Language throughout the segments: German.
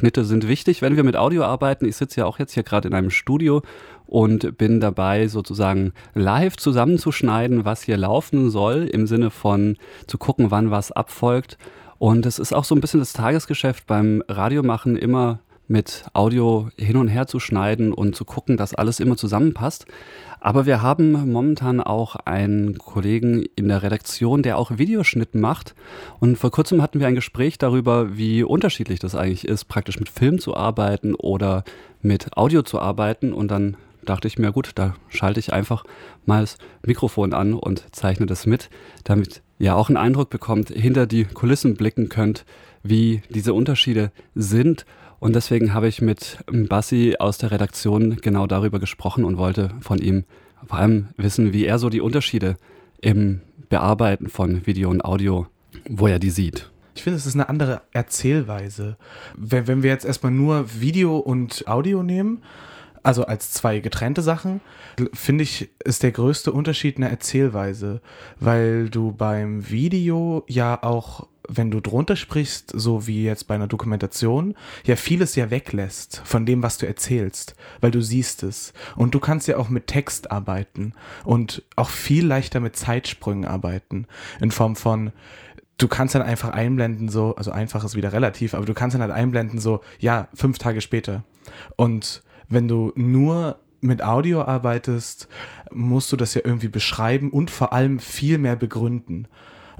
Schnitte sind wichtig, wenn wir mit Audio arbeiten. Ich sitze ja auch jetzt hier gerade in einem Studio und bin dabei, sozusagen live zusammenzuschneiden, was hier laufen soll, im Sinne von zu gucken, wann was abfolgt. Und es ist auch so ein bisschen das Tagesgeschäft beim Radiomachen, immer mit Audio hin und her zu schneiden und zu gucken, dass alles immer zusammenpasst. Aber wir haben momentan auch einen Kollegen in der Redaktion, der auch Videoschnitt macht. Und vor kurzem hatten wir ein Gespräch darüber, wie unterschiedlich das eigentlich ist, praktisch mit Film zu arbeiten oder mit Audio zu arbeiten. Und dann dachte ich mir, gut, da schalte ich einfach mal das Mikrofon an und zeichne das mit, damit ihr auch einen Eindruck bekommt, hinter die Kulissen blicken könnt, wie diese Unterschiede sind und deswegen habe ich mit Bassi aus der Redaktion genau darüber gesprochen und wollte von ihm vor allem wissen, wie er so die Unterschiede im Bearbeiten von Video und Audio, wo er die sieht. Ich finde, es ist eine andere Erzählweise. Wenn, wenn wir jetzt erstmal nur Video und Audio nehmen, also als zwei getrennte Sachen, finde ich, ist der größte Unterschied eine Erzählweise, weil du beim Video ja auch wenn du drunter sprichst, so wie jetzt bei einer Dokumentation, ja vieles ja weglässt von dem, was du erzählst, weil du siehst es. Und du kannst ja auch mit Text arbeiten und auch viel leichter mit Zeitsprüngen arbeiten. In Form von, du kannst dann einfach einblenden, so, also einfach ist wieder relativ, aber du kannst dann halt einblenden, so, ja, fünf Tage später. Und wenn du nur mit Audio arbeitest, musst du das ja irgendwie beschreiben und vor allem viel mehr begründen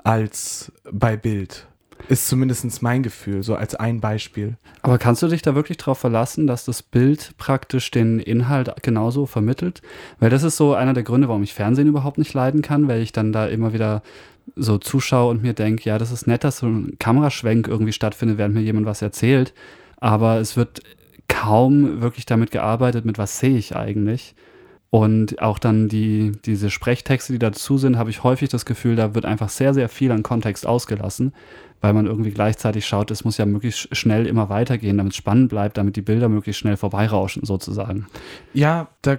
als bei Bild. Ist zumindest mein Gefühl, so als ein Beispiel. Aber kannst du dich da wirklich darauf verlassen, dass das Bild praktisch den Inhalt genauso vermittelt? Weil das ist so einer der Gründe, warum ich Fernsehen überhaupt nicht leiden kann, weil ich dann da immer wieder so zuschaue und mir denke, ja, das ist nett, dass so ein Kameraschwenk irgendwie stattfindet, während mir jemand was erzählt. Aber es wird kaum wirklich damit gearbeitet, mit was sehe ich eigentlich. Und auch dann die, diese Sprechtexte, die dazu sind, habe ich häufig das Gefühl, da wird einfach sehr, sehr viel an Kontext ausgelassen, weil man irgendwie gleichzeitig schaut, es muss ja möglichst schnell immer weitergehen, damit es spannend bleibt, damit die Bilder möglichst schnell vorbeirauschen, sozusagen. Ja, da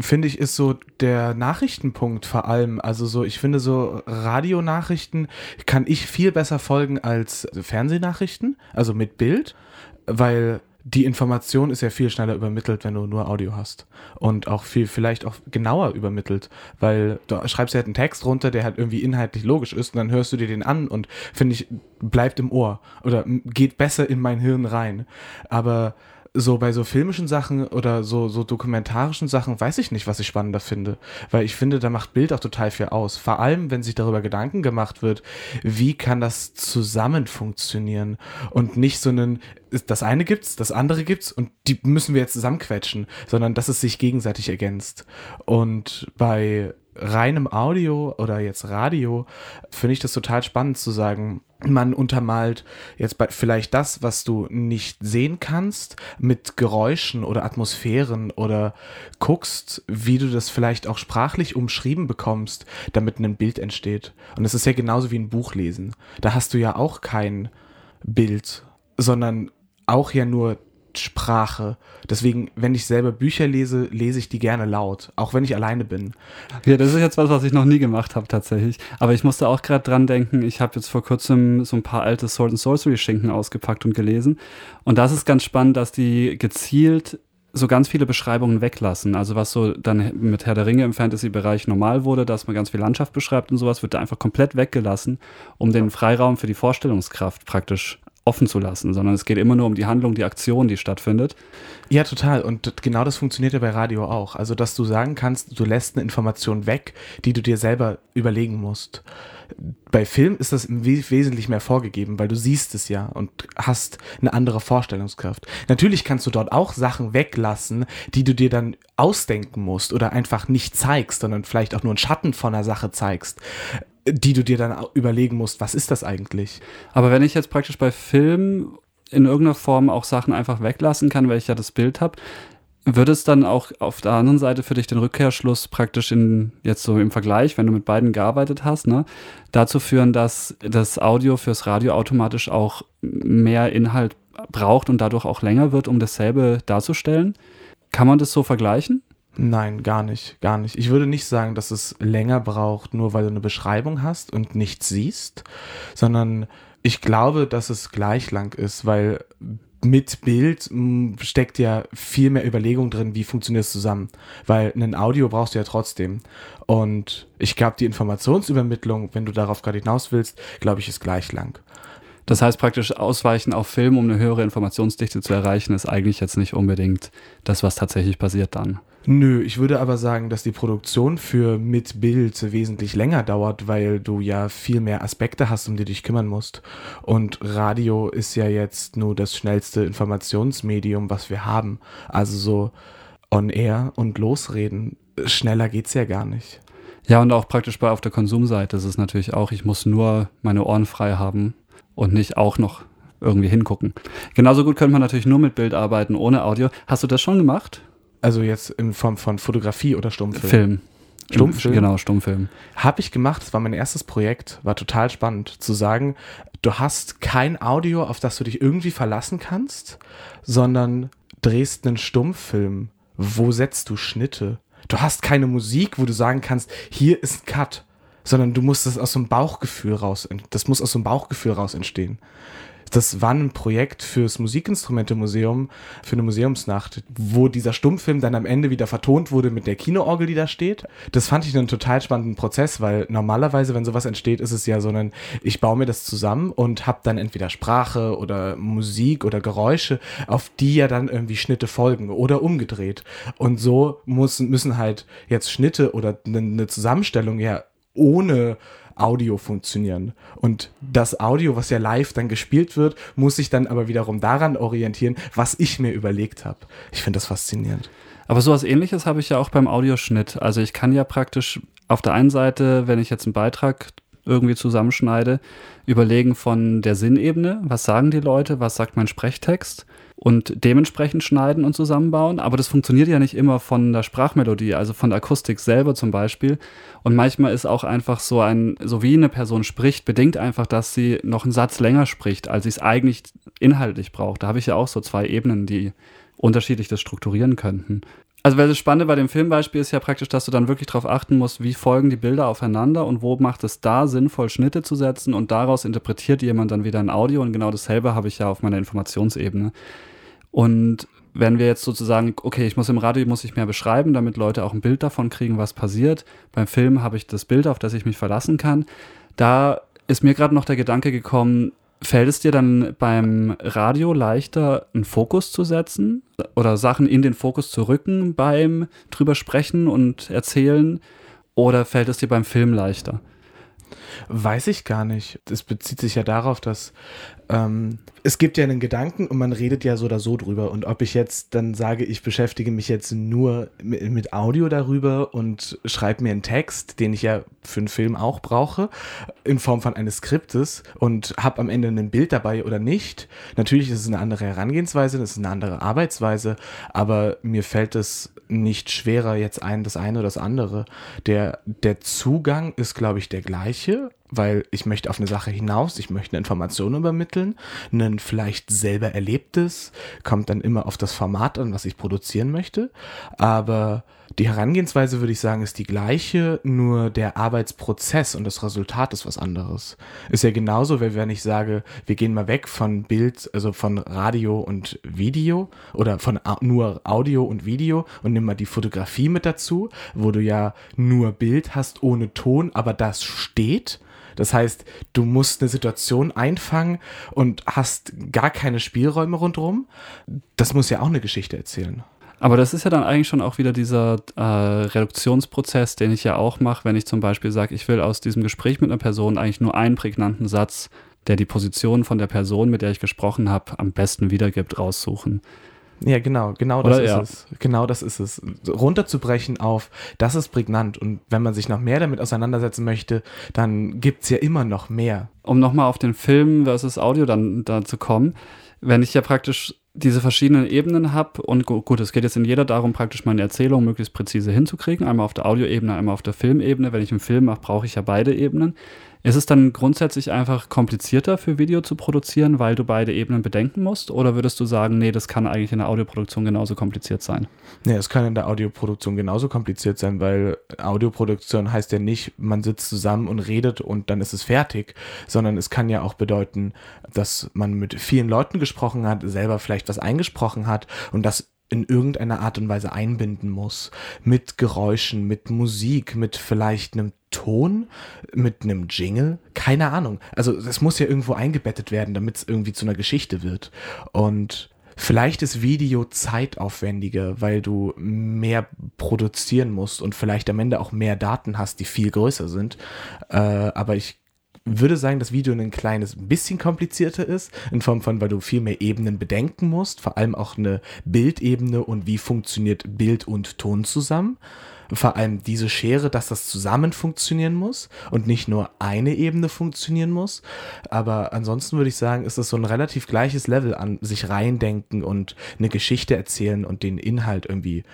finde ich, ist so der Nachrichtenpunkt vor allem. Also so, ich finde so Radionachrichten kann ich viel besser folgen als Fernsehnachrichten, also mit Bild, weil die Information ist ja viel schneller übermittelt, wenn du nur Audio hast. Und auch viel, vielleicht auch genauer übermittelt, weil du schreibst ja halt einen Text runter, der halt irgendwie inhaltlich logisch ist und dann hörst du dir den an und finde ich, bleibt im Ohr oder geht besser in mein Hirn rein. Aber so bei so filmischen Sachen oder so, so dokumentarischen Sachen weiß ich nicht, was ich spannender finde. Weil ich finde, da macht Bild auch total viel aus. Vor allem, wenn sich darüber Gedanken gemacht wird, wie kann das zusammen funktionieren und nicht so einen, das eine gibt's, das andere gibt's und die müssen wir jetzt zusammenquetschen, sondern dass es sich gegenseitig ergänzt. Und bei reinem Audio oder jetzt Radio finde ich das total spannend zu sagen, man untermalt jetzt bei, vielleicht das, was du nicht sehen kannst, mit Geräuschen oder Atmosphären oder guckst, wie du das vielleicht auch sprachlich umschrieben bekommst, damit ein Bild entsteht. Und es ist ja genauso wie ein Buch lesen. Da hast du ja auch kein Bild, sondern auch ja nur Sprache. Deswegen, wenn ich selber Bücher lese, lese ich die gerne laut, auch wenn ich alleine bin. Ja, das ist jetzt was, was ich noch nie gemacht habe tatsächlich. Aber ich musste auch gerade dran denken, ich habe jetzt vor kurzem so ein paar alte Sword and Sorcery Schinken ausgepackt und gelesen. Und das ist ganz spannend, dass die gezielt so ganz viele Beschreibungen weglassen. Also was so dann mit Herr der Ringe im Fantasy-Bereich normal wurde, dass man ganz viel Landschaft beschreibt und sowas, wird da einfach komplett weggelassen, um den Freiraum für die Vorstellungskraft praktisch offen zu lassen, sondern es geht immer nur um die Handlung, die Aktion, die stattfindet. Ja, total. Und genau das funktioniert ja bei Radio auch. Also, dass du sagen kannst, du lässt eine Information weg, die du dir selber überlegen musst. Bei Film ist das wesentlich mehr vorgegeben, weil du siehst es ja und hast eine andere Vorstellungskraft. Natürlich kannst du dort auch Sachen weglassen, die du dir dann ausdenken musst oder einfach nicht zeigst, sondern vielleicht auch nur einen Schatten von einer Sache zeigst die du dir dann überlegen musst, was ist das eigentlich? Aber wenn ich jetzt praktisch bei Filmen in irgendeiner Form auch Sachen einfach weglassen kann, weil ich ja das Bild habe, würde es dann auch auf der anderen Seite für dich den Rückkehrschluss praktisch in jetzt so im Vergleich, wenn du mit beiden gearbeitet hast, ne, dazu führen, dass das Audio fürs Radio automatisch auch mehr Inhalt braucht und dadurch auch länger wird, um dasselbe darzustellen? Kann man das so vergleichen? Nein, gar nicht, gar nicht. Ich würde nicht sagen, dass es länger braucht, nur weil du eine Beschreibung hast und nichts siehst, sondern ich glaube, dass es gleich lang ist, weil mit Bild m, steckt ja viel mehr Überlegung drin, wie funktioniert es zusammen. Weil ein Audio brauchst du ja trotzdem. Und ich glaube, die Informationsübermittlung, wenn du darauf gerade hinaus willst, glaube ich, ist gleich lang. Das heißt praktisch ausweichen auf Film, um eine höhere Informationsdichte zu erreichen, ist eigentlich jetzt nicht unbedingt das, was tatsächlich passiert dann. Nö, ich würde aber sagen, dass die Produktion für mit Bild wesentlich länger dauert, weil du ja viel mehr Aspekte hast, um die dich kümmern musst. Und Radio ist ja jetzt nur das schnellste Informationsmedium, was wir haben. Also so on air und losreden. Schneller geht's ja gar nicht. Ja, und auch praktisch bei auf der Konsumseite ist es natürlich auch, ich muss nur meine Ohren frei haben und nicht auch noch irgendwie hingucken. Genauso gut könnte man natürlich nur mit Bild arbeiten, ohne Audio. Hast du das schon gemacht? Also jetzt in Form von Fotografie oder Stummfilm? Film. Stummfilm? Genau, Stummfilm. Habe ich gemacht, das war mein erstes Projekt, war total spannend zu sagen, du hast kein Audio, auf das du dich irgendwie verlassen kannst, sondern drehst einen Stummfilm. Wo setzt du Schnitte? Du hast keine Musik, wo du sagen kannst, hier ist ein Cut, sondern du musst das aus so einem Bauchgefühl raus, das muss aus so einem Bauchgefühl raus entstehen. Das war ein Projekt fürs Musikinstrumente-Museum, für eine Museumsnacht, wo dieser Stummfilm dann am Ende wieder vertont wurde mit der Kinoorgel, die da steht. Das fand ich einen total spannenden Prozess, weil normalerweise, wenn sowas entsteht, ist es ja so ein, ich baue mir das zusammen und habe dann entweder Sprache oder Musik oder Geräusche, auf die ja dann irgendwie Schnitte folgen oder umgedreht. Und so muss, müssen halt jetzt Schnitte oder eine Zusammenstellung ja ohne Audio funktionieren. Und das Audio, was ja live dann gespielt wird, muss sich dann aber wiederum daran orientieren, was ich mir überlegt habe. Ich finde das faszinierend. Aber sowas ähnliches habe ich ja auch beim Audioschnitt. Also ich kann ja praktisch auf der einen Seite, wenn ich jetzt einen Beitrag irgendwie zusammenschneide, überlegen von der Sinnebene, was sagen die Leute, was sagt mein Sprechtext und dementsprechend schneiden und zusammenbauen. Aber das funktioniert ja nicht immer von der Sprachmelodie, also von der Akustik selber zum Beispiel. Und manchmal ist auch einfach so ein, so wie eine Person spricht, bedingt einfach, dass sie noch einen Satz länger spricht, als sie es eigentlich inhaltlich braucht. Da habe ich ja auch so zwei Ebenen, die unterschiedlich das strukturieren könnten. Also, weil das Spannende bei dem Filmbeispiel ist ja praktisch, dass du dann wirklich darauf achten musst, wie folgen die Bilder aufeinander und wo macht es da sinnvoll, Schnitte zu setzen und daraus interpretiert jemand dann wieder ein Audio und genau dasselbe habe ich ja auf meiner Informationsebene. Und wenn wir jetzt sozusagen, okay, ich muss im Radio muss ich mehr beschreiben, damit Leute auch ein Bild davon kriegen, was passiert. Beim Film habe ich das Bild, auf das ich mich verlassen kann. Da ist mir gerade noch der Gedanke gekommen, Fällt es dir dann beim Radio leichter, einen Fokus zu setzen oder Sachen in den Fokus zu rücken beim drüber sprechen und erzählen? Oder fällt es dir beim Film leichter? Weiß ich gar nicht. Es bezieht sich ja darauf, dass ähm, es gibt ja einen Gedanken und man redet ja so oder so drüber. Und ob ich jetzt dann sage, ich beschäftige mich jetzt nur mit, Audio darüber und schreibe mir einen Text, den ich ja für einen Film auch brauche, in Form von eines Skriptes und habe am Ende ein Bild dabei oder nicht. Natürlich ist es eine andere Herangehensweise, das ist eine andere Arbeitsweise, aber mir fällt es nicht schwerer jetzt ein, das eine oder das andere. Der, der Zugang ist, glaube ich, der gleiche, weil ich möchte auf eine Sache hinaus, ich möchte eine Information übermitteln, ein vielleicht selber erlebtes, kommt dann immer auf das Format an, was ich produzieren möchte, aber die Herangehensweise, würde ich sagen, ist die gleiche, nur der Arbeitsprozess und das Resultat ist was anderes. Ist ja genauso, wenn ich sage, wir gehen mal weg von Bild, also von Radio und Video oder von nur Audio und Video und nimm mal die Fotografie mit dazu, wo du ja nur Bild hast ohne Ton, aber das steht das heißt, du musst eine Situation einfangen und hast gar keine Spielräume rundherum. Das muss ja auch eine Geschichte erzählen. Aber das ist ja dann eigentlich schon auch wieder dieser äh, Reduktionsprozess, den ich ja auch mache, wenn ich zum Beispiel sage, ich will aus diesem Gespräch mit einer Person eigentlich nur einen prägnanten Satz, der die Position von der Person, mit der ich gesprochen habe, am besten wiedergibt, raussuchen. Ja, genau, genau das Oder, ist ja. es. Genau das ist es. Runterzubrechen auf, das ist prägnant. Und wenn man sich noch mehr damit auseinandersetzen möchte, dann gibt es ja immer noch mehr. Um nochmal auf den Film versus Audio dann da zu kommen, wenn ich ja praktisch diese verschiedenen Ebenen habe und gut, es geht jetzt in jeder darum, praktisch meine Erzählung möglichst präzise hinzukriegen, einmal auf der Audioebene, einmal auf der Filmebene. Wenn ich einen Film mache, brauche ich ja beide Ebenen. Ist es dann grundsätzlich einfach komplizierter für Video zu produzieren, weil du beide Ebenen bedenken musst? Oder würdest du sagen, nee, das kann eigentlich in der Audioproduktion genauso kompliziert sein? Nee, es kann in der Audioproduktion genauso kompliziert sein, weil Audioproduktion heißt ja nicht, man sitzt zusammen und redet und dann ist es fertig, sondern es kann ja auch bedeuten, dass man mit vielen Leuten gesprochen hat, selber vielleicht was eingesprochen hat und das in irgendeiner Art und Weise einbinden muss. Mit Geräuschen, mit Musik, mit vielleicht einem Ton, mit einem Jingle. Keine Ahnung. Also es muss ja irgendwo eingebettet werden, damit es irgendwie zu einer Geschichte wird. Und Vielleicht ist Video zeitaufwendiger, weil du mehr produzieren musst und vielleicht am Ende auch mehr Daten hast, die viel größer sind. Äh, aber ich würde sagen, dass Video ein kleines bisschen komplizierter ist, in Form von, weil du viel mehr Ebenen bedenken musst, vor allem auch eine Bildebene und wie funktioniert Bild und Ton zusammen. Vor allem diese Schere, dass das zusammen funktionieren muss und nicht nur eine Ebene funktionieren muss. Aber ansonsten würde ich sagen, ist das so ein relativ gleiches Level an sich reindenken und eine Geschichte erzählen und den Inhalt irgendwie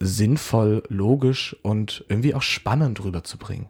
sinnvoll, logisch und irgendwie auch spannend rüberzubringen.